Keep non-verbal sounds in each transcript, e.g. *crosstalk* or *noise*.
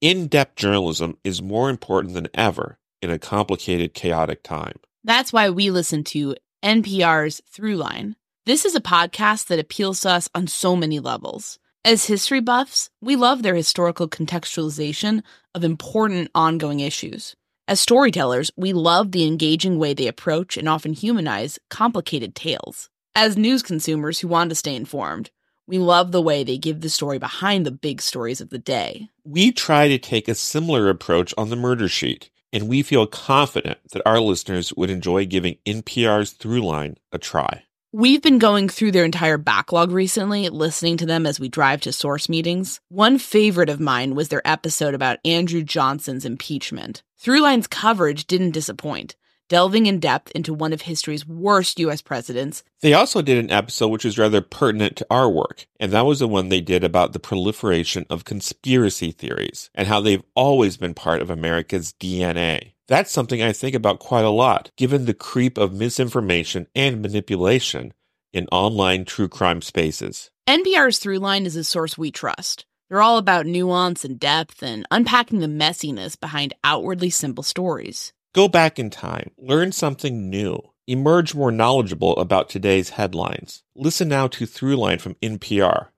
In depth journalism is more important than ever in a complicated, chaotic time. That's why we listen to NPR's Throughline. This is a podcast that appeals to us on so many levels. As history buffs, we love their historical contextualization of important ongoing issues. As storytellers, we love the engaging way they approach and often humanize complicated tales. As news consumers who want to stay informed, we love the way they give the story behind the big stories of the day. We try to take a similar approach on the murder sheet, and we feel confident that our listeners would enjoy giving NPR's Throughline a try. We've been going through their entire backlog recently, listening to them as we drive to source meetings. One favorite of mine was their episode about Andrew Johnson's impeachment. Throughline's coverage didn't disappoint, delving in depth into one of history's worst U.S. presidents. They also did an episode which is rather pertinent to our work, and that was the one they did about the proliferation of conspiracy theories and how they've always been part of America's DNA. That's something I think about quite a lot, given the creep of misinformation and manipulation in online true crime spaces. NPR's Throughline is a source we trust. They're all about nuance and depth and unpacking the messiness behind outwardly simple stories. Go back in time, learn something new, emerge more knowledgeable about today's headlines. Listen now to Throughline from NPR,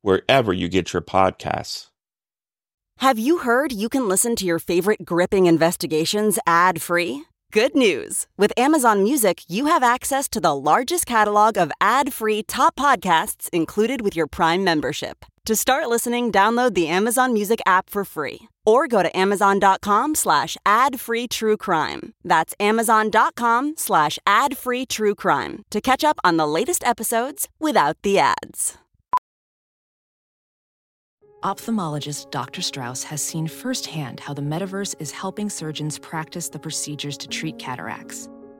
wherever you get your podcasts. Have you heard you can listen to your favorite gripping investigations ad free? Good news! With Amazon Music, you have access to the largest catalog of ad free top podcasts included with your Prime membership. To start listening, download the Amazon Music app for free or go to amazon.com slash ad free true crime. That's amazon.com slash ad free true crime to catch up on the latest episodes without the ads. Ophthalmologist Dr. Strauss has seen firsthand how the metaverse is helping surgeons practice the procedures to treat cataracts.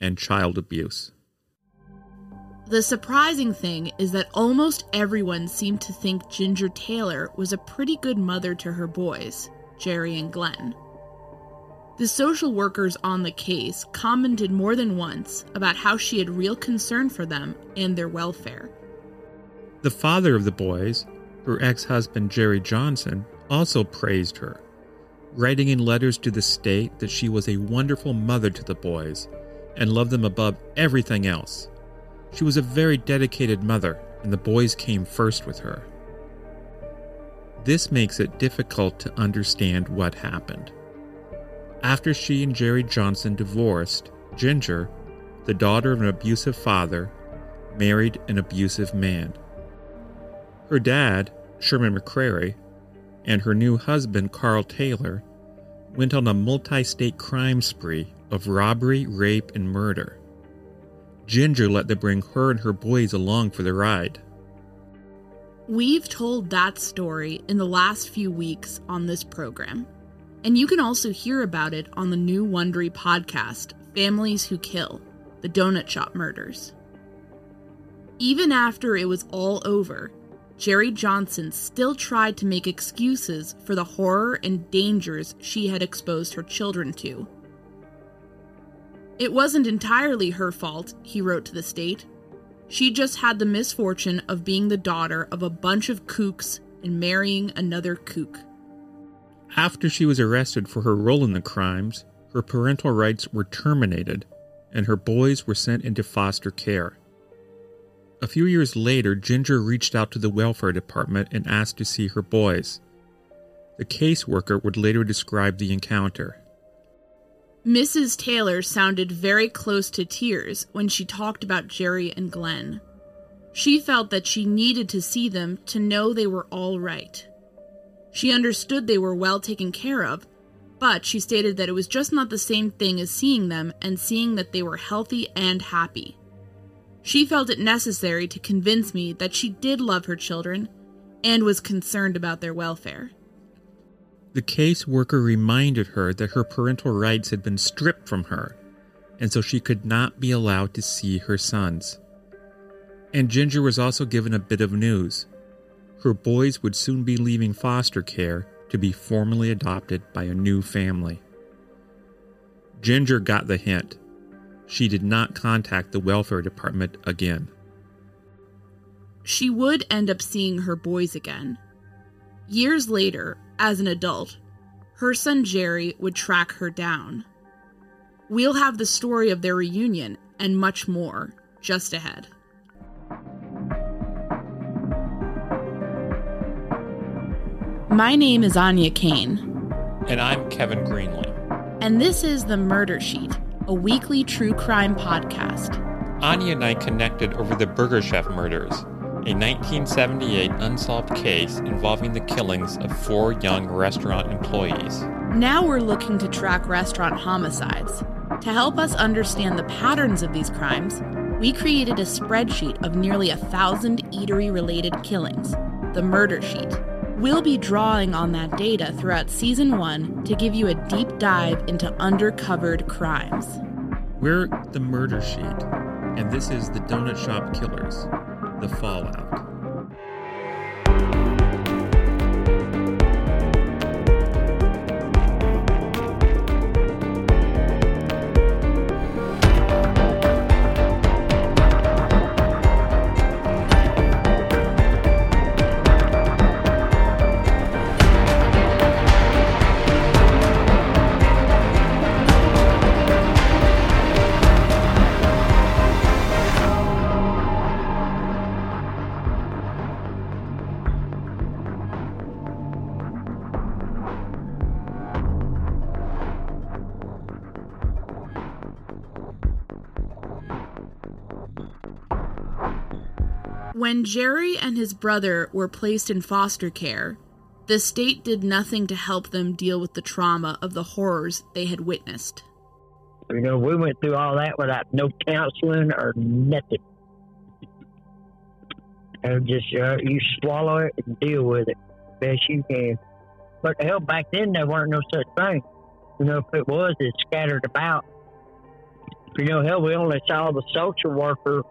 and child abuse. The surprising thing is that almost everyone seemed to think Ginger Taylor was a pretty good mother to her boys, Jerry and Glenn. The social workers on the case commented more than once about how she had real concern for them and their welfare. The father of the boys, her ex husband Jerry Johnson, also praised her, writing in letters to the state that she was a wonderful mother to the boys and loved them above everything else. She was a very dedicated mother, and the boys came first with her. This makes it difficult to understand what happened. After she and Jerry Johnson divorced, Ginger, the daughter of an abusive father, married an abusive man. Her dad, Sherman McCrary, and her new husband, Carl Taylor, went on a multi state crime spree of robbery, rape, and murder. Ginger let them bring her and her boys along for the ride. We've told that story in the last few weeks on this program, and you can also hear about it on the new Wondery podcast, Families Who Kill The Donut Shop Murders. Even after it was all over, Jerry Johnson still tried to make excuses for the horror and dangers she had exposed her children to. It wasn't entirely her fault, he wrote to the state. She just had the misfortune of being the daughter of a bunch of kooks and marrying another kook. After she was arrested for her role in the crimes, her parental rights were terminated and her boys were sent into foster care. A few years later, Ginger reached out to the welfare department and asked to see her boys. The caseworker would later describe the encounter. Mrs. Taylor sounded very close to tears when she talked about Jerry and Glenn. She felt that she needed to see them to know they were all right. She understood they were well taken care of, but she stated that it was just not the same thing as seeing them and seeing that they were healthy and happy. She felt it necessary to convince me that she did love her children and was concerned about their welfare. The caseworker reminded her that her parental rights had been stripped from her, and so she could not be allowed to see her sons. And Ginger was also given a bit of news. Her boys would soon be leaving foster care to be formally adopted by a new family. Ginger got the hint. She did not contact the welfare department again. She would end up seeing her boys again. Years later, as an adult, her son Jerry would track her down. We'll have the story of their reunion and much more just ahead. My name is Aine Cain. And I'm Kevin Greenlee. And this is The Murder Sheet, a weekly true crime podcast. Anya and I connected over the Burger Chef murders, a 1978 unsolved case involving the killings of four young restaurant employees. Now we're looking to track restaurant homicides. To help us understand the patterns of these crimes, we created a spreadsheet of nearly a thousand eatery related killings, the Murder Sheet. We'll be drawing on that data throughout season one to give you a deep dive into undercovered crimes. We're the Murder Sheet, and this is the Donut Shop Killers, the Fallout. When Jerry and his brother were placed in foster care, the state did nothing to help them deal with the trauma of the horrors they had witnessed. You know, we went through all that without no counseling or nothing. And just uh, you swallow it and deal with it best you can. But hell, back then there weren't no such thing. You know, if it was, it's scattered about. You know, hell, we only saw the social worker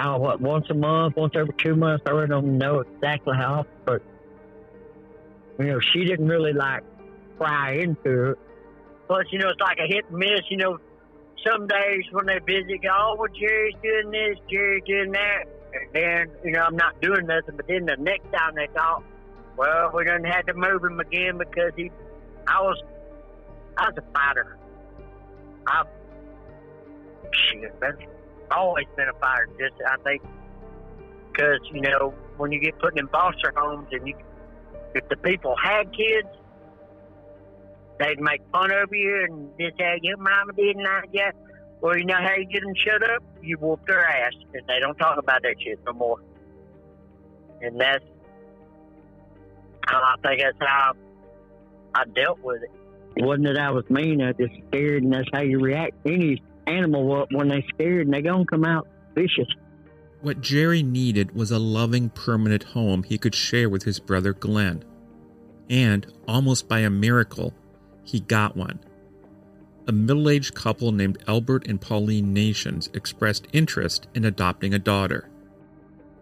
uh, what, once a month, once every two months. I really don't know exactly how, but you know, she didn't really like pry into it. Plus, you know, it's like a hit and miss. You know, some days when they're busy, go, oh, well, Jerry's doing this, Jerry's doing that. And then, you know, I'm not doing nothing. But then the next time they thought, well, we done had to move him again because he, I was, I was a fighter. I, shit, that's always been a fighter. Just I think because you know when you get put in foster homes and you, if the people had kids, they'd make fun of you and just say your mama didn't like you. Well, you know how you get them shut up? You whoop their ass, and they don't talk about that shit no more. And that's, I think that's how I dealt with it. It wasn't that I was mean. I just scared, and that's how you react. Any animal when they're scared and they're going to come out vicious. What Jerry needed was a loving, permanent home he could share with his brother Glenn. And, almost by a miracle, he got one. A middle aged couple named Albert and Pauline Nations expressed interest in adopting a daughter.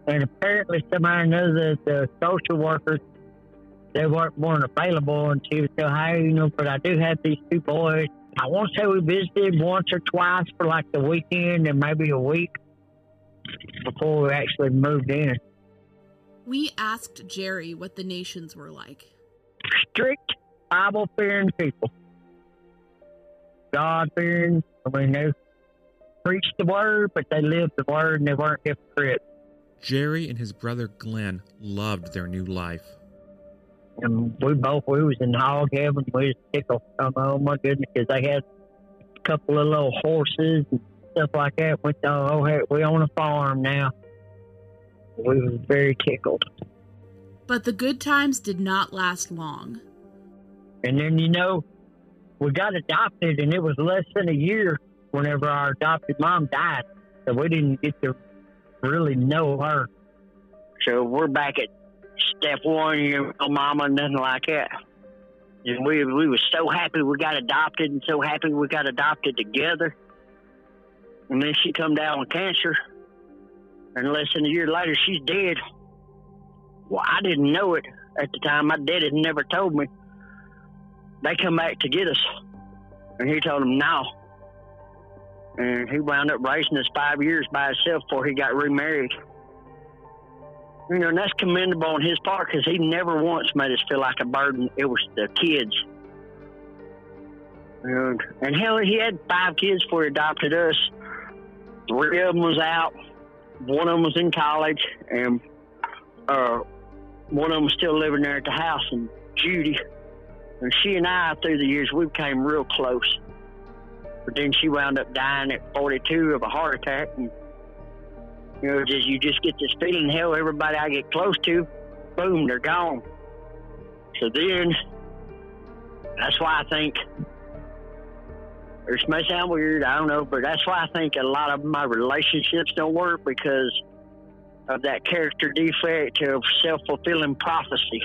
And apparently, somebody knew that the social workers they weren't, weren't available, and she was so, hey, you know, but I do have these two boys I want to say we visited once or twice for like the weekend and maybe a week before we actually moved in. We asked Jerry what the nations were like. Strict Bible fearing people. God fearing. I mean, they preached the word, but they lived the word and they weren't hypocrites. Jerry and his brother Glenn loved their new life and we both we was in hog heaven. We was tickled. Um, oh my goodness, because they had a couple of little horses and stuff like that. We thought, oh, hey, we own a farm now. We was very tickled. But the good times did not last long. And then you know, we got adopted, and it was less than a year whenever our adopted mom died, so we didn't get to really know her. So we're back at step one, your mama, nothing like that. And we we were so happy we got adopted, and so happy we got adopted together. And then she come down with cancer, and less than a year later, she's dead. Well, I didn't know it at the time. My dad had never told me. They come back to get us, and he told them no. And he wound up raising us five years by himself before he got remarried. You know, and that's commendable on his part because he never once made us feel like a burden. It was the kids. And, and hell, he had five kids before he adopted us. Three of them was out. One of them was in college, and uh, one of them was still living there at the house. And Judy, and she and I, through the years, we became real close. But then she wound up dying at 42 of a heart attack, and you know, just you just get this feeling, hell, everybody I get close to, boom, they're gone. So then, that's why I think, this may sound weird, I don't know, but that's why I think a lot of my relationships don't work because of that character defect of self fulfilling prophecy.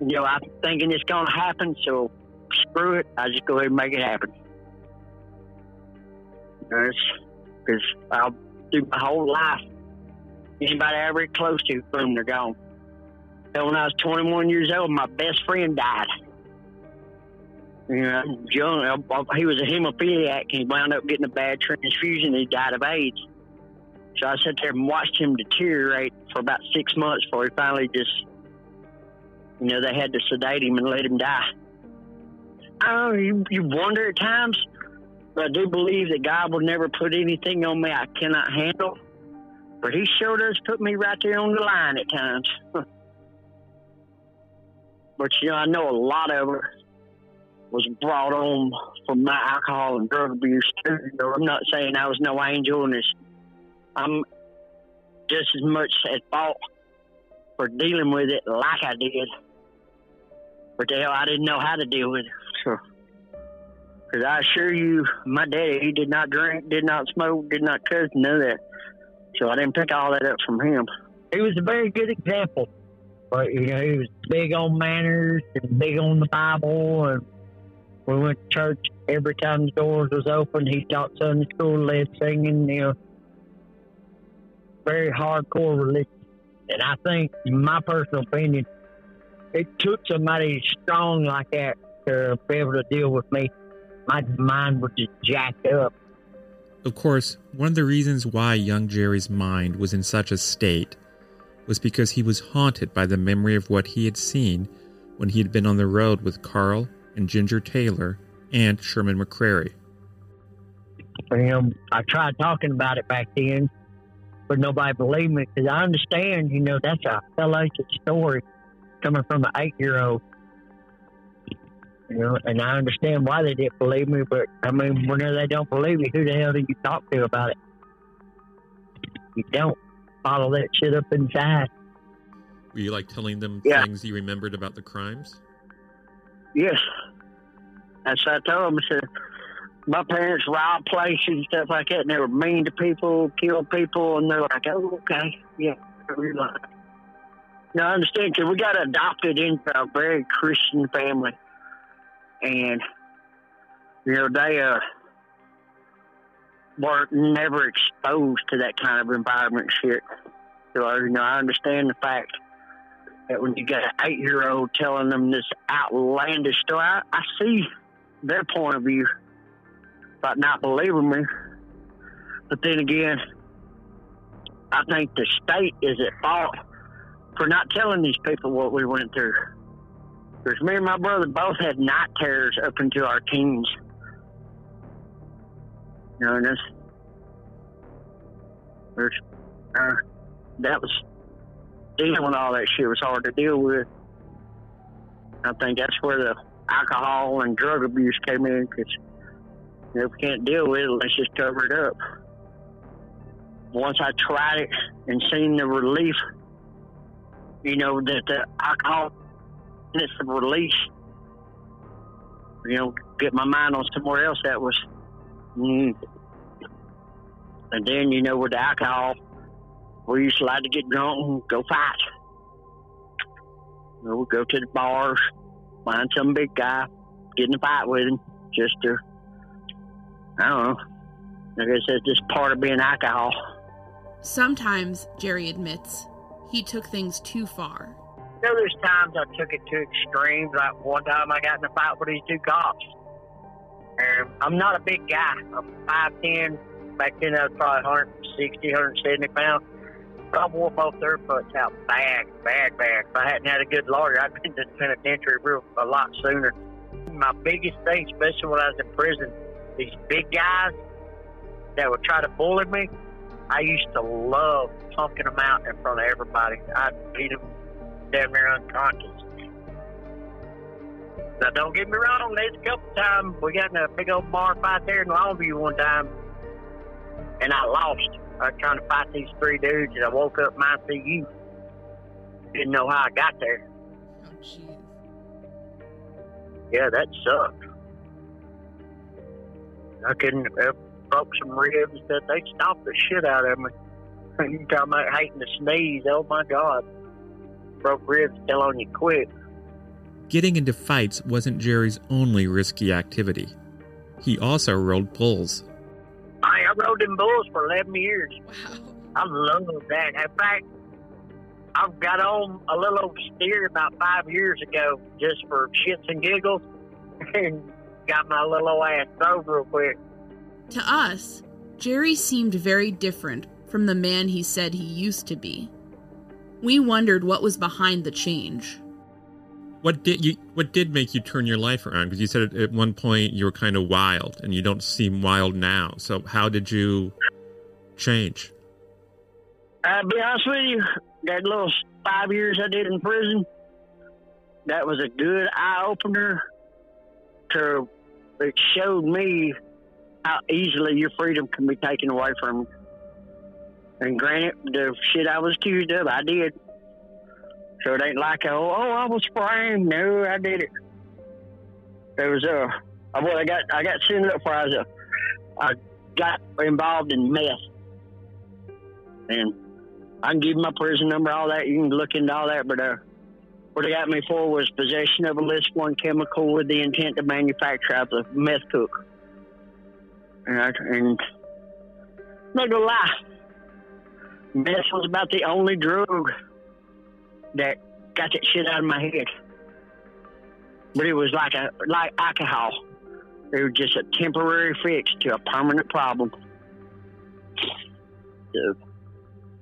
You know, I'm thinking it's going to happen, so screw it. I just go ahead and make it happen. Because I'll do my whole life. Anybody I ever close to, boom, they're gone. And when I was 21 years old, my best friend died. You know, young, uh, uh, he was a hemophiliac. He wound up getting a bad transfusion. and He died of AIDS. So I sat there and watched him deteriorate for about six months before he finally just, you know, they had to sedate him and let him die. Oh, you, you wonder at times, but I do believe that God will never put anything on me I cannot handle. But He sure does put me right there on the line at times. *laughs* but, you know, I know a lot of it was brought on from my alcohol and drug abuse, too. You know, I'm not saying I was no angel, and it's, I'm just as much at fault for dealing with it like I did. But hell, I didn't know how to deal with it. *laughs* Because I assure you, my daddy, he did not drink, did not smoke, did not cuss, none of that. So I didn't pick all that up from him. He was a very good example. But, you know, he was big on manners and big on the Bible. And we went to church every time the doors was open. He taught Sunday school, led singing, you know, very hardcore religion. And I think, in my personal opinion, it took somebody strong like that to be able to deal with me my mind was just jacked up. Of course, one of the reasons why young Jerry's mind was in such a state was because he was haunted by the memory of what he had seen when he had been on the road with Carl and Ginger Taylor and Sherman McCrary. Um, I tried talking about it back then, but nobody believed me because I understand, you know, that's a hellacious story coming from an eight year old. You know, and I understand why they didn't believe me, but I mean, whenever they don't believe me, who the hell do you talk to about it? You don't follow that shit up inside. Were you like telling them Yeah. things you remembered about the crimes? Yes. That's what I told them. I said, my parents robbed places and stuff like that, and they were mean to people, killed people, and they're like, oh, okay, yeah, I realize. Now, I understand, because we got adopted into a very Christian family. And, you know, they uh, weren't never exposed to that kind of environment shit. So, you know, I understand the fact that when you got an eight year old telling them this outlandish story, I, I see their point of view about not believing me. But then again, I think the state is at fault for not telling these people what we went through. Me and my brother both had night terrors up into our teens. You know, this, there's, uh, that was dealing with all that shit was hard to deal with. I think that's where the alcohol and drug abuse came in because if we can't deal with it, let's just cover it up. Once I tried it and seen the relief, you know, that the alcohol it's a release, you know, get my mind on somewhere else that was. Mm. And then, you know, with the alcohol, we used to like to get drunk and go fight. You know, we go to the bars, find some big guy, get in a fight with him, just to, I don't know. I guess that's just part of being alcohol. Sometimes, Jerry admits, he took things too far. Know, there's times I took it to extremes. Like one time I got in a fight with these two cops. And I'm not a big guy. I'm 5'10. Back then I was probably 160, 170 pounds. But I wore both their butts out bad, bad, bad. If I hadn't had a good lawyer, I'd been to the penitentiary real, a lot sooner. My biggest thing, especially when I was in prison, these big guys that would try to bully me, I used to love punking them out in front of everybody. I'd beat them damn near unconscious. Now, don't get me wrong, there's a couple times we got in a big old bar fight there in Longview one time, and I lost. I was trying to fight these three dudes, and I woke up in my ICU. Didn't know how I got there. Oh, jeez. Yeah, that sucked. I couldn't broke some ribs that they stomped the shit out of me. *laughs* You talking about hating to sneeze? Oh my god! Broke ribs still on you quick. Getting into fights wasn't Jerry's only risky activity. He also rode bulls. I, I rode them bulls for eleven years. Wow. I love that. In fact, I've got on a little old steer about five years ago just for shits and giggles, *laughs* and got my little old ass over real quick. To us, Jerry seemed very different from the man he said he used to be. We wondered what was behind the change. What did you what did make you turn your life around? Because you said at one point you were kind of wild and you don't seem wild now. So how did you change? I'll be honest with you, that little five years I did in prison, that was a good eye opener to it showed me how easily your freedom can be taken away from you. And granted, the shit I was accused of, I did. So it ain't like, oh, oh I was framed. No, I did it. There was a, uh, well, I got, I got sent up for I was a, I got involved in meth. And I can give my prison number, all that. You can look into all that. But uh, what they got me for was possession of a list one chemical with the intent to manufacture. Was a meth cook. And, I, and not gonna lie, meth was about the only drug that got that shit out of my head. But it was like a like alcohol. It was just a temporary fix to a permanent problem.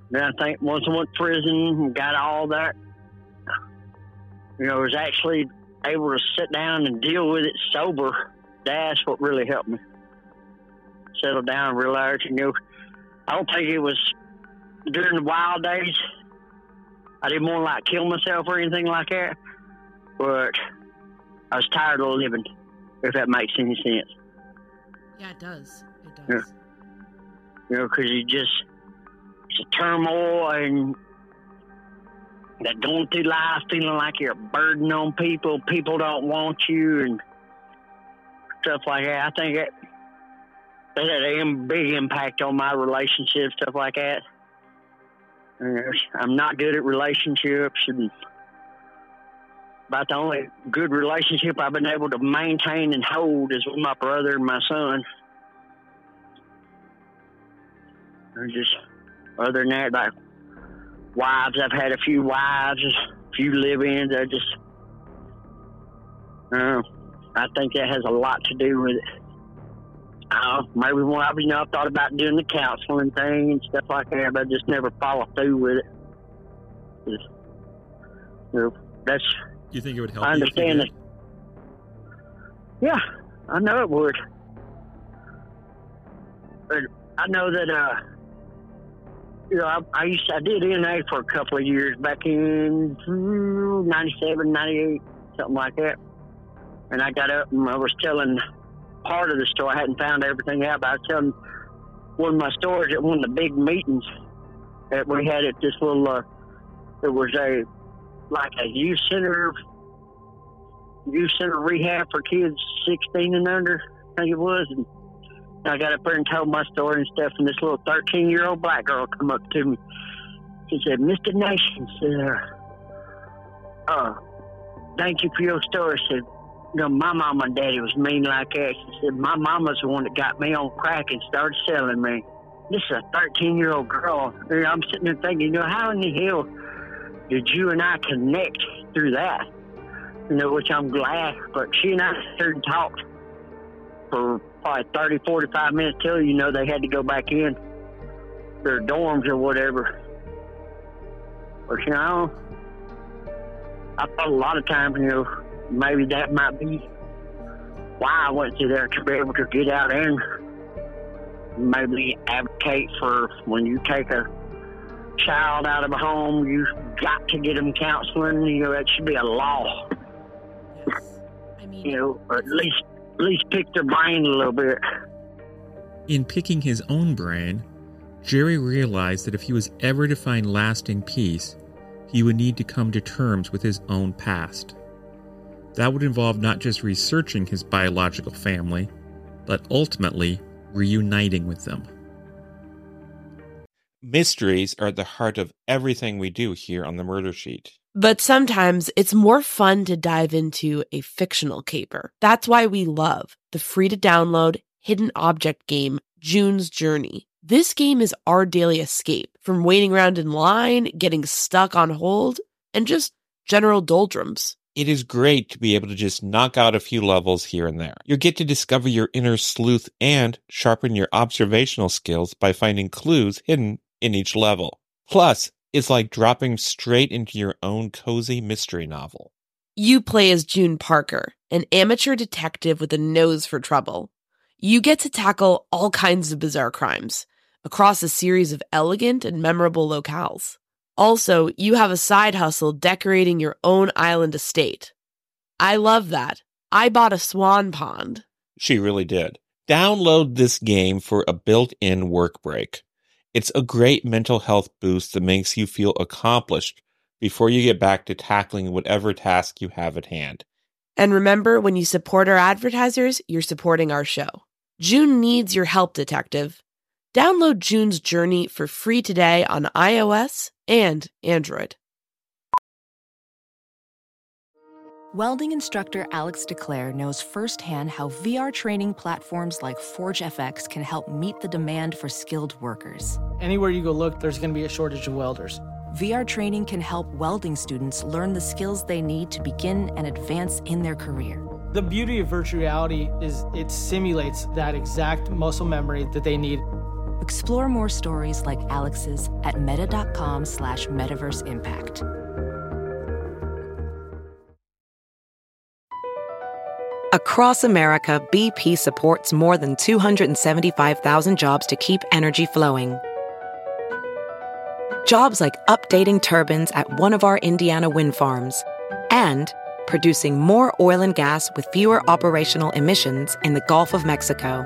Then I think once I went to prison and got all that, you know, I was actually able to sit down and deal with it sober. That's what really helped me settle down and realize, you know, I don't think it was during the wild days. I didn't want to like kill myself or anything like that, but I was tired of living. If that makes any sense, Yeah, it does. It does. Yeah. you know, because you just it's a turmoil and that going through life feeling like you're a burden on people. People don't want you and stuff like that. I think that that had a big impact on my relationships, stuff like that. I'm not good at relationships, and about the only good relationship I've been able to maintain and hold is with my brother and my son. And just other than that, like wives, I've had a few wives, a few live-ins. I just, uh, I think that has a lot to do with it. Uh, maybe when I, you know, I thought about doing the counseling thing and stuff like that, but I just never followed through with it. Just, you know, that's Do you think it would help I you if you understand. Yeah, I know it would. But I know that, uh, you know, I, I used to, I did NA for a couple of years back in mm, 97, 98, something like that. And I got up and I was telling part of the story. I hadn't found everything out, but I was telling one of my stories at one of the big meetings that we had at this little, uh, it was a, like a youth center youth center rehab for kids 16 and under, I think it was. And I got up there and told my story and stuff, and this little 13 year old black girl come up to me. She said, Mr. Nations, uh, uh, thank you for your story. She said, you know, my mama and daddy was mean like that. She said, my mama's the one that got me on crack and started selling me. This is a 13 year old girl. And I'm sitting there thinking, you know, how in the hell did you and I connect through that? You know, which I'm glad. But she and I sat and talked for probably 30, 45 minutes till, you know, they had to go back in their dorms or whatever. But, you know, I thought a lot of times, you know, maybe that might be why I went to there to be able to get out and maybe advocate for when you take a child out of a home, you've got to get them counseling. You know, that should be a law. Yes. I mean, You know, or at least at least pick their brain a little bit. In picking his own brain, Jerry realized that if he was ever to find lasting peace, he would need to come to terms with his own past. That would involve not just researching his biological family, but ultimately reuniting with them. Mysteries are at the heart of everything we do here on the Murder Sheet. But sometimes it's more fun to dive into a fictional caper. That's why we love the free to download hidden object game, June's Journey. This game is our daily escape from waiting around in line, getting stuck on hold, and just general doldrums. It is great to be able to just knock out a few levels here and there. You get to discover your inner sleuth and sharpen your observational skills by finding clues hidden in each level. Plus, it's like dropping straight into your own cozy mystery novel. You play as June Parker, an amateur detective with a nose for trouble. You get to tackle all kinds of bizarre crimes across a series of elegant and memorable locales. Also, you have a side hustle decorating your own island estate. I love that. I bought a swan pond. She really did. Download this game for a built in work break. It's a great mental health boost that makes you feel accomplished before you get back to tackling whatever task you have at hand. And remember, when you support our advertisers, you're supporting our show. June needs your help, detective. Download June's Journey for free today on iOS and Android. Welding instructor Alex DeClaire knows firsthand how VR training platforms like ForgeFX can help meet the demand for skilled workers. Anywhere you go look, there's going to be a shortage of welders. VR training can help welding students learn the skills they need to begin and advance in their career. The beauty of virtual reality is it simulates that exact muscle memory that they need. Explore more stories like Alex's at meta.com slash metaverse impact. Across America, BP supports more than 275,000 jobs to keep energy flowing. Jobs like updating turbines at one of our Indiana wind farms and producing more oil and gas with fewer operational emissions in the Gulf of Mexico.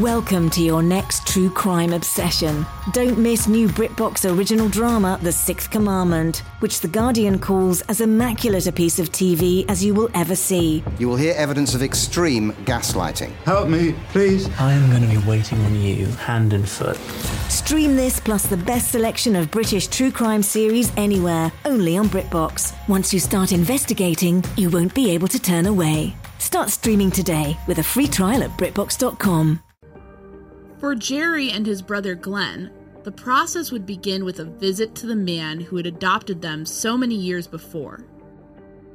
Welcome to your next true crime obsession. Don't miss new BritBox original drama, The Sixth Commandment, which The Guardian calls as immaculate a piece of TV as you will ever see. You will hear evidence of extreme gaslighting. Help me, please. I am going to be waiting on you, hand and foot. Stream this plus the best selection of British true crime series anywhere, only on BritBox. Once you start investigating, you won't be able to turn away. Start streaming today with a free trial at BritBox.com. For Jerry and his brother Glenn, the process would begin with a visit to the man who had adopted them so many years before.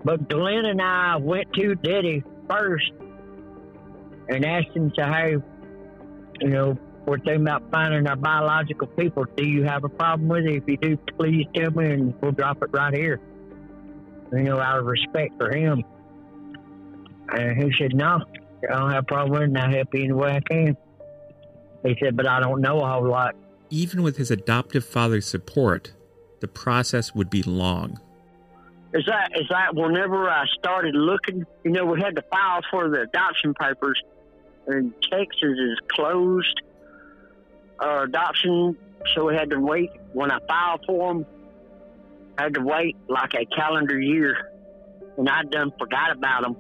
But Glenn and I went to Daddy first and asked him, to, hey, you know, we're thinking about finding our biological people. Do you have a problem with it? If you do, please tell me and we'll drop it right here. You know, out of respect for him. And he said, no, I don't have a problem with it and I'll help you any way I can. He said, but I don't know a whole lot. Even with his adoptive father's support, the process would be long. Is that is that whenever I started looking, you know, we had to file for the adoption papers, and Texas is closed uh, adoption, so we had to wait. When I filed for them, I had to wait like a calendar year, and I done forgot about them.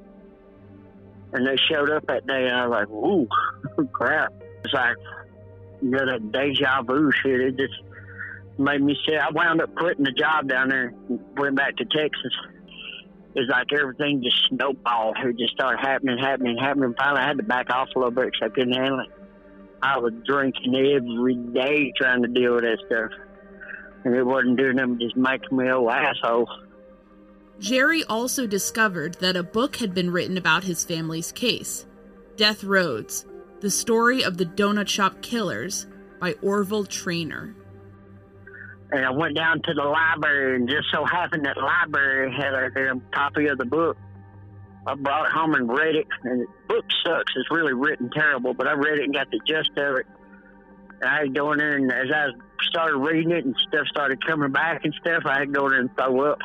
And they showed up that day, and I was like, "Ooh, *laughs* crap!" It's like you know that deja vu shit. It just made me say I wound up quitting the job down there, and went back to Texas. It's like everything just snowballed. It just started happening, happening, happening. Finally, I had to back off a little bit because I couldn't handle it. I was drinking every day trying to deal with that stuff, and it wasn't doing nothing, just making me a asshole. Jerry also discovered that a book had been written about his family's case Death Roads The Story of the Donut Shop Killers by Orville Trainer. And I went down to the library, and just so happened that library had a, a copy of the book. I brought it home and read it, and the book sucks. It's really written terrible, but I read it and got the gist of it. And I had to go in there, and as I started reading it and stuff started coming back and stuff, I had to go in there and throw up.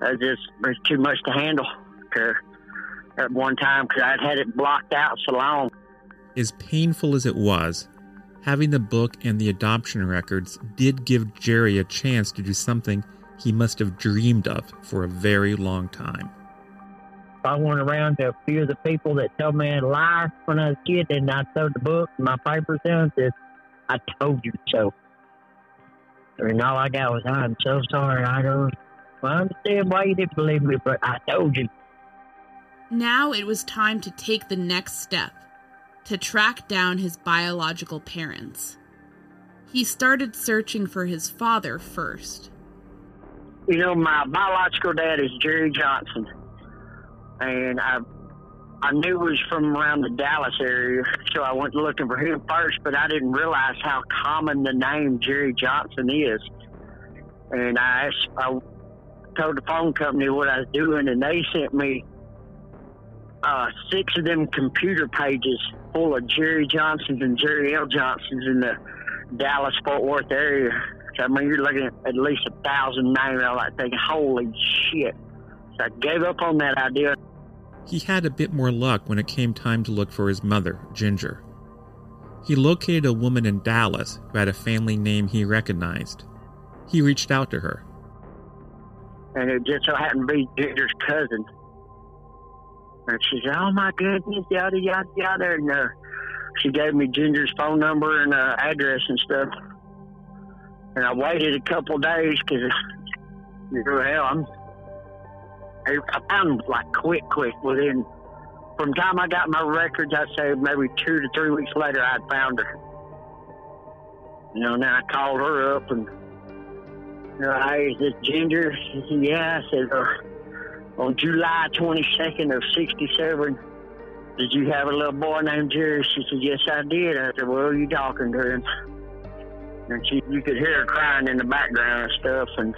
That just was too much to handle to, at one time because I'd had it blocked out so long. As painful as it was, having the book and the adoption records did give Jerry a chance to do something he must have dreamed of for a very long time. I went around to a few of the people that told me I'd lie when I was a kid, and I throwed the book, my papers down, and said, I told you so. And all I got was, I'm so sorry. I don't I understand why you didn't believe me, but I told you. Now it was time to take the next step to track down his biological parents. He started searching for his father first. You know, my biological dad is Jerry Johnson, and I I knew he was from around the Dallas area, so I went looking for him first. But I didn't realize how common the name Jerry Johnson is, and I asked, I told the phone company what I was doing, and they sent me uh, six of them computer pages full of Jerry Johnsons and Jerry L. Johnsons in the Dallas Fort Worth area. So, I mean, you're looking at at least a thousand names. I like thinking, holy shit. So I gave up on that idea. He had a bit more luck when it came time to look for his mother, Ginger. He located a woman in Dallas who had a family name he recognized. He reached out to her and it just so happened to be Ginger's cousin. And she said, "Oh my goodness, yada yada yada," and uh, she gave me Ginger's phone number and uh, address and stuff. And I waited a couple days because, you know, hell, I'm. I found like quick, quick within. From time I got my records, I'd say maybe two to three weeks later, I'd found her. You know, now I called her up and Hi, is this Ginger? She said, yeah. I said, uh, on July 22nd of 67, did you have a little boy named Jerry? She said, yes, I did. I said, well, you talking to him? And she, you could hear her crying in the background and stuff. And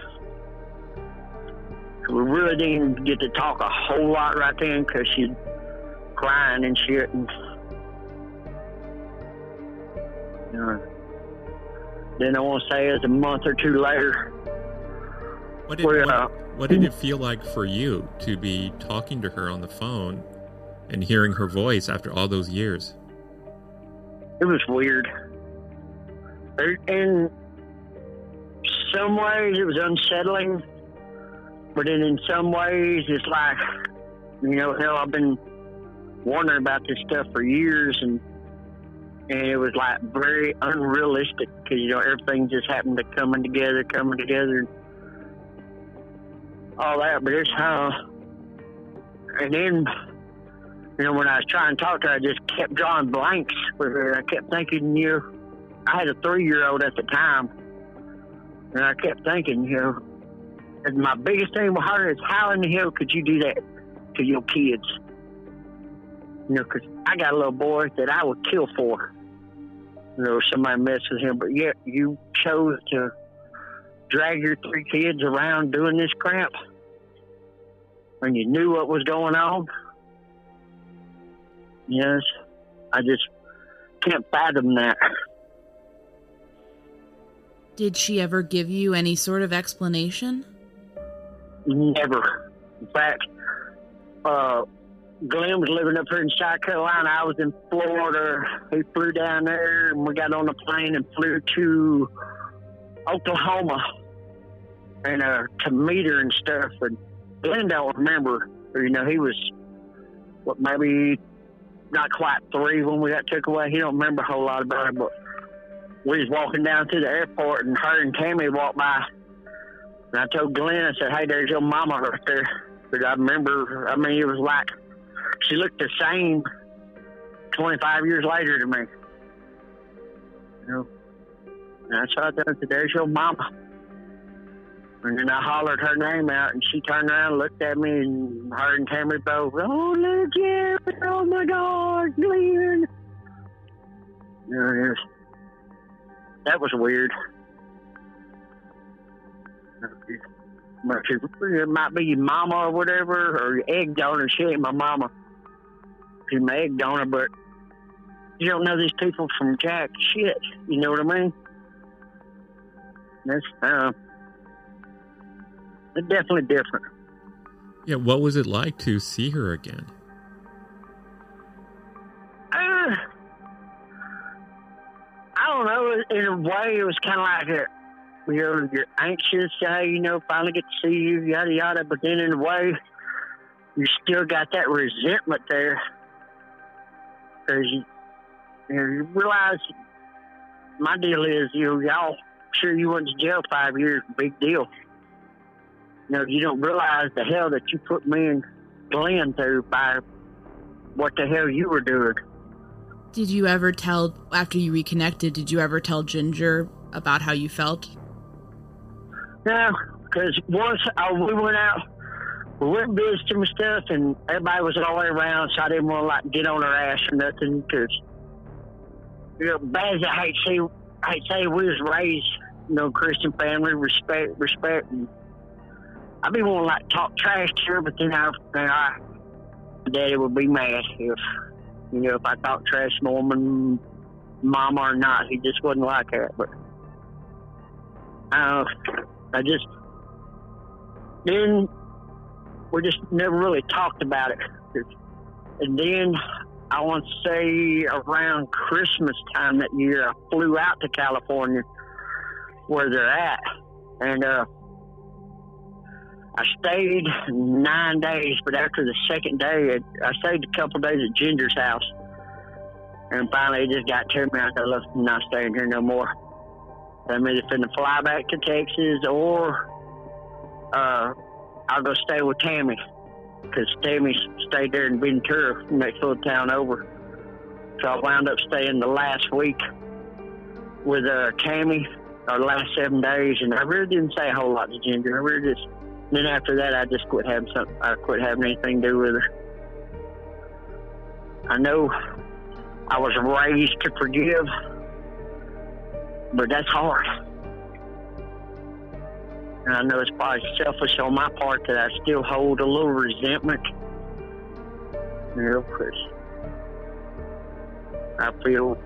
we really didn't get to talk a whole lot right then because she's crying and shit. And, you know, then I want to say it was a month or two later, what did, what, what did it feel like for you to be talking to her on the phone and hearing her voice after all those years? It was weird. In some ways, it was unsettling, but then in some ways, it's like, you know, hell, I've been wondering about this stuff for years, and and it was like very unrealistic because you know everything just happened to coming together, coming together all that, but it's how. And then, you know, when I was trying to talk to her, I just kept drawing blanks with her. I kept thinking, you know, I had a three year old at the time, and I kept thinking, you know, and my biggest thing with her is how in the hell could you do that to your kids? You know, because I got a little boy that I would kill for. You know, somebody mess with him, but yet you chose to drag your three kids around doing this crap when you knew what was going on. Yes, I just can't fathom that. Did she ever give you any sort of explanation? Never. In fact, uh, Glenn was living up here in South Carolina. I was in Florida. He flew down there, and we got on a plane and flew to Oklahoma and uh, to meet her and stuff. And Glenn don't remember, you know, he was what maybe not quite three when we got took away. He don't remember a whole lot about it, but we was walking down to the airport and her and Tammy walked by. And I told Glenn, I said, "Hey, there's your mama right there." But I remember, I mean, it was like she looked the same 25 years later to me. You know, and I. I said, "There's your mama." And then I hollered her name out, and she turned around and looked at me, and her and Tammy both, oh, look, yeah, oh my God, Glenn. Know, it was, that was weird. It might be your mama or whatever, or your egg donor. She ain't my mama. She's my egg donor, but you don't know these people from jack shit. You know what I mean? That's, uh, definitely different. Yeah, what was it like to see her again? Uh, I don't know. In a way, it was kind of like a, you know, you're anxious, hey, you know, finally get to see you, yada yada. But then in a way, you still got that resentment there because you, you, know, you realize my deal is, you know, y'all sure you went to jail five years, big deal. You know, you don't realize the hell that you put me and Glenn through by what the hell you were doing. Did you ever tell, after you reconnected, did you ever tell Ginger about how you felt? No, because once uh, we went out, we went visiting and stuff, and everybody was all the way around, so I didn't want to like get on her ass or nothing. Because you know, bad as I hate to say, I hate to say we was raised, you know, Christian family, respect, respect, and I be wanting to like talk trash to her, but then I, then I, daddy would be mad if, you know, if I talked trash to woman, mama or not. He just wasn't like that. But uh, I just then we just never really talked about it. And then I want to say around Christmas time that year, I flew out to California where they're at, and uh I stayed nine days, but after the second day, I stayed a couple days at Ginger's house. And finally, it just got to me. I said, look, I'm not staying here no more. I'm either finna fly back to Texas or uh, I'll go stay with Tammy. Because Tammy stayed there in Ventura, next little town over. So I wound up staying the last week with uh, Tammy, our last seven days. And I really didn't say a whole lot to Ginger. I really just then after that, I just quit having some. I quit having anything to do with her. I know I was raised to forgive, but that's hard. And I know it's probably selfish on my part that I still hold a little resentment. You know, I feel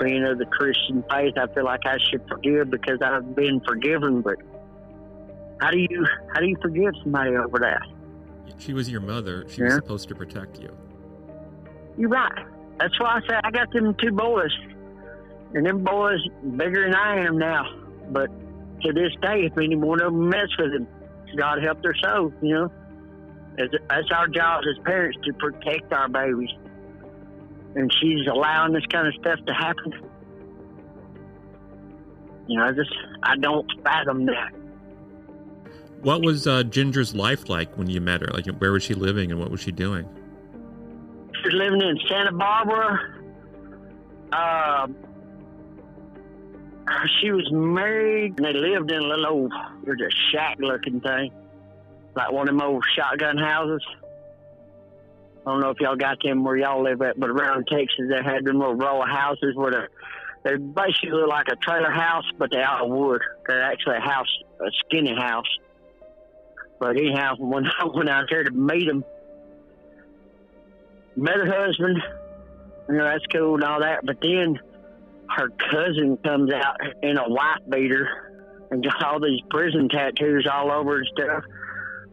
being of the Christian faith, I feel like I should forgive because I've been forgiven, but how do you how do you forgive somebody over that? She was your mother. She yeah. was supposed to protect you. You're right. That's why I said I got them two boys, and them boys bigger than I am now. But to this day, if any one of them mess with them, God help their soul. You know, that's our job as parents to protect our babies. And she's allowing this kind of stuff to happen. You know, I just I don't fathom that. What was uh, Ginger's life like when you met her? Like, where was she living and what was she doing? She was living in Santa Barbara. Uh, she was married, and they lived in a little old, was a shack-looking thing, like one of them old shotgun houses. I don't know if y'all got them where y'all live at, but around Texas, they had them little row of houses where the, they basically look like a trailer house, but they're out of wood. They're actually a house, a skinny house. But anyhow, when *laughs* I went out there to meet him, met her husband, you know, that's cool and all that. But then her cousin comes out in a white beater and got all these prison tattoos all over and stuff.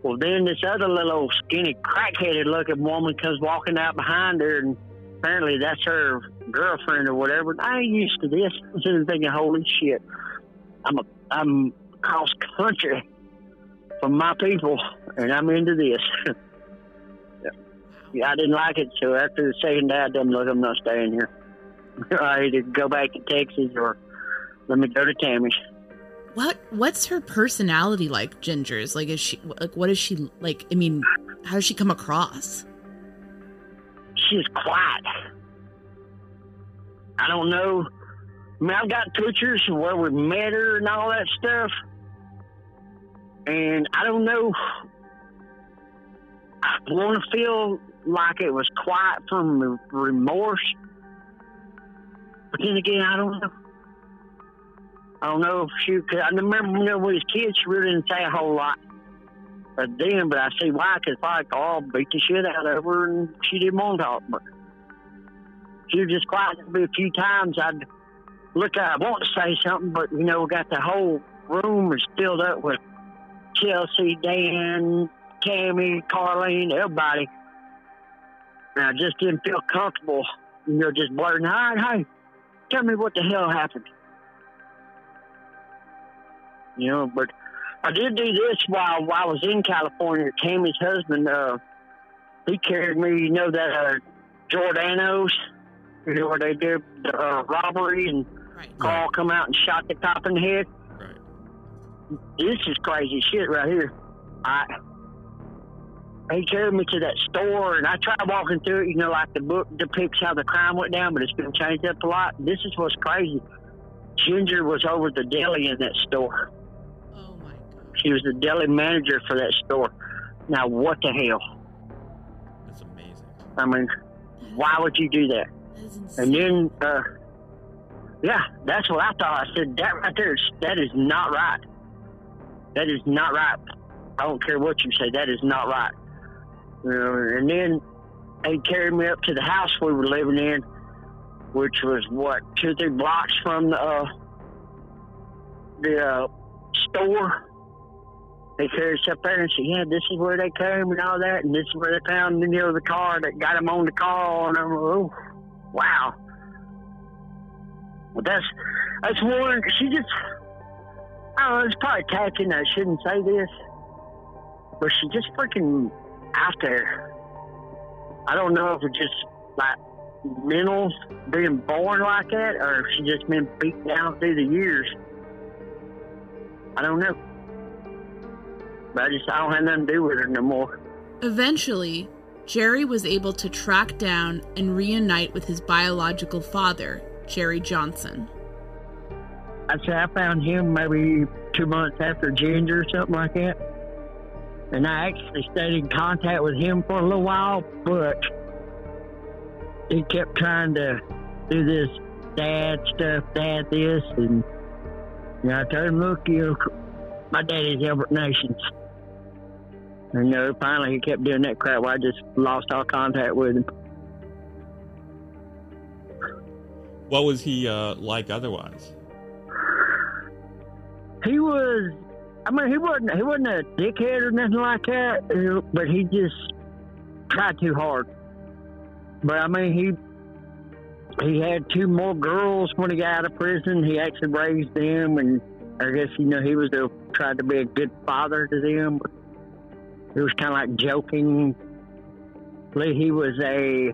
Well, then this other little skinny, crack-headed looking woman comes walking out behind her, and apparently that's her girlfriend or whatever. I ain't used to this. I'm sitting thinking, holy shit, I'm a, I'm cross country from my people, and I'm into this. *laughs* yeah. yeah, I didn't like it. So after the second day, I didn't look. I'm not staying here. *laughs* I either go back to Texas or let me go to Tammy's. What what's her personality like, Ginger's? Like is she like what is she like I mean, how does she come across? She's quiet. I don't know. I mean, I've got pictures of where we met her and all that stuff. And I don't know. I want to feel like it was quiet from remorse. But then again, I don't know. I don't know if she, cause I remember when we was kids, she really didn't say a whole lot. But then, but I see why, because like, oh, beat the shit out of her and she didn't want to talk. But she was just quiet a few times. I'd look, I want to say something, but you know, got the whole room is filled up with Chelsea, Dan, Tammy, Carlene, everybody. And I just didn't feel comfortable, you know, just blurting, hi, hey, tell me what the hell happened. You know, but I did do this while, while I was in California. Tammy's husband, uh, he carried me, you know, that uh, Giordano's, you know, where they did the uh, robbery and right. Carl come out and shot the cop in the head. This is crazy shit right here. I he carried me to that store, and I tried walking through it. You know, like the book depicts how the crime went down, but it's been changed up a lot. This is what's crazy. Ginger was over the deli in that store. Oh my god. She was the deli manager for that store. Now, what the hell? That's amazing. I mean, why would you do that? And then, uh, yeah, that's what I thought. I said that right there. That is not right. That is not right. I don't care what you say. That is not right. Know, and then they carried me up to the house we were living in, which was what two three blocks from the uh, the uh, store. They carried us up there and said, "Yeah, this is where they came and all that, and this is where they found the you know the car that got them on the call." And I'm like, "Oh, wow." Well, that's that's one. She just, Don't. It's probably tacky. I shouldn't say this, but she just freaking out there. I don't know if it's just like mental being born like that or if she just been beat down through the years. I don't know. But I just I don't have nothing to do with her no more. Eventually, Jerry was able to track down and reunite with his biological father, Jerry Johnson. I say I found him maybe two months after Ginger or something like that and I actually stayed in contact with him for a little while, but he kept trying to do this dad stuff, dad this, and you know, I told him, look, you my daddy's Albert Nations. And you know, finally he kept doing that crap where I just lost all contact with him. What was he uh, like otherwise? He was I mean, he wasn't he wasn't a dickhead or nothing like that, but he just tried too hard. But I mean, he he had two more girls when he got out of prison. He actually raised them, and I guess you know he was a, tried to be a good father to them. It was kind of like joking. He was a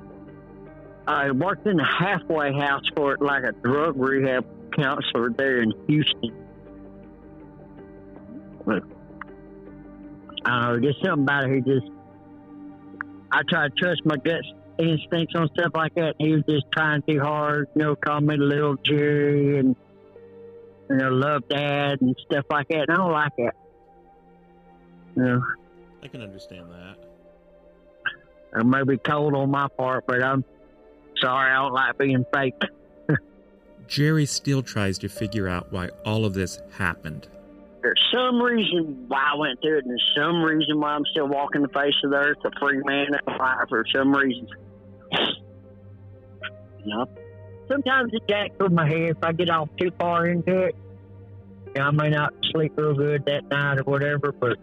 I uh, worked in a halfway house for like a drug rehab counselor there in Houston but I don't know, there's something about it. He just, I try to trust my gut instincts on stuff like that. He was just trying too hard, you know, call me little Jerry and, you know, love dad and stuff like that. And I don't like it. You know, I can understand that. I may be cold on my part, but I'm sorry. I don't like being fake. *laughs* Jerry still tries to figure out why all of this happened there's some reason why I went through it, and some reason why I'm still walking the face of the earth, a free man alive for some reason. You know, sometimes it jacks with my head if I get off too far into it. You know, I may not sleep real good that night or whatever, but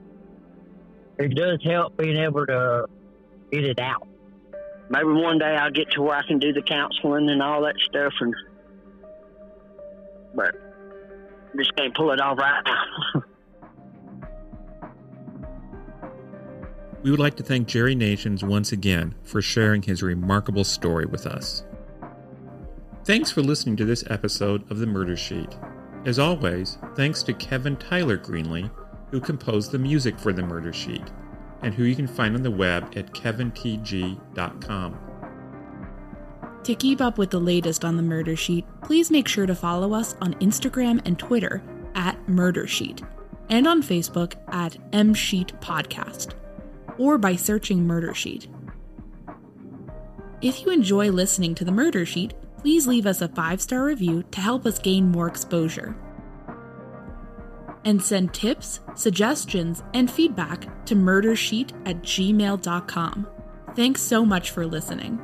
it does help being able to get it out. Maybe one day I'll get to where I can do the counseling and all that stuff, and but just can't pull it off right now. *laughs* We would like to thank Jerry Nations once again for sharing his remarkable story with us. Thanks for listening to this episode of The Murder Sheet. As always, thanks to Kevin Tyler Greenlee, who composed the music for The Murder Sheet, and who you can find on the web at kevintg.com. To keep up with the latest on the Murder Sheet, please make sure to follow us on Instagram and Twitter at Murder Sheet, and on Facebook at M Sheet Podcast, or by searching Murder Sheet. If you enjoy listening to the Murder Sheet, please leave us a five star review to help us gain more exposure. And send tips, suggestions, and feedback to murdersheet at gmail.com. Thanks so much for listening.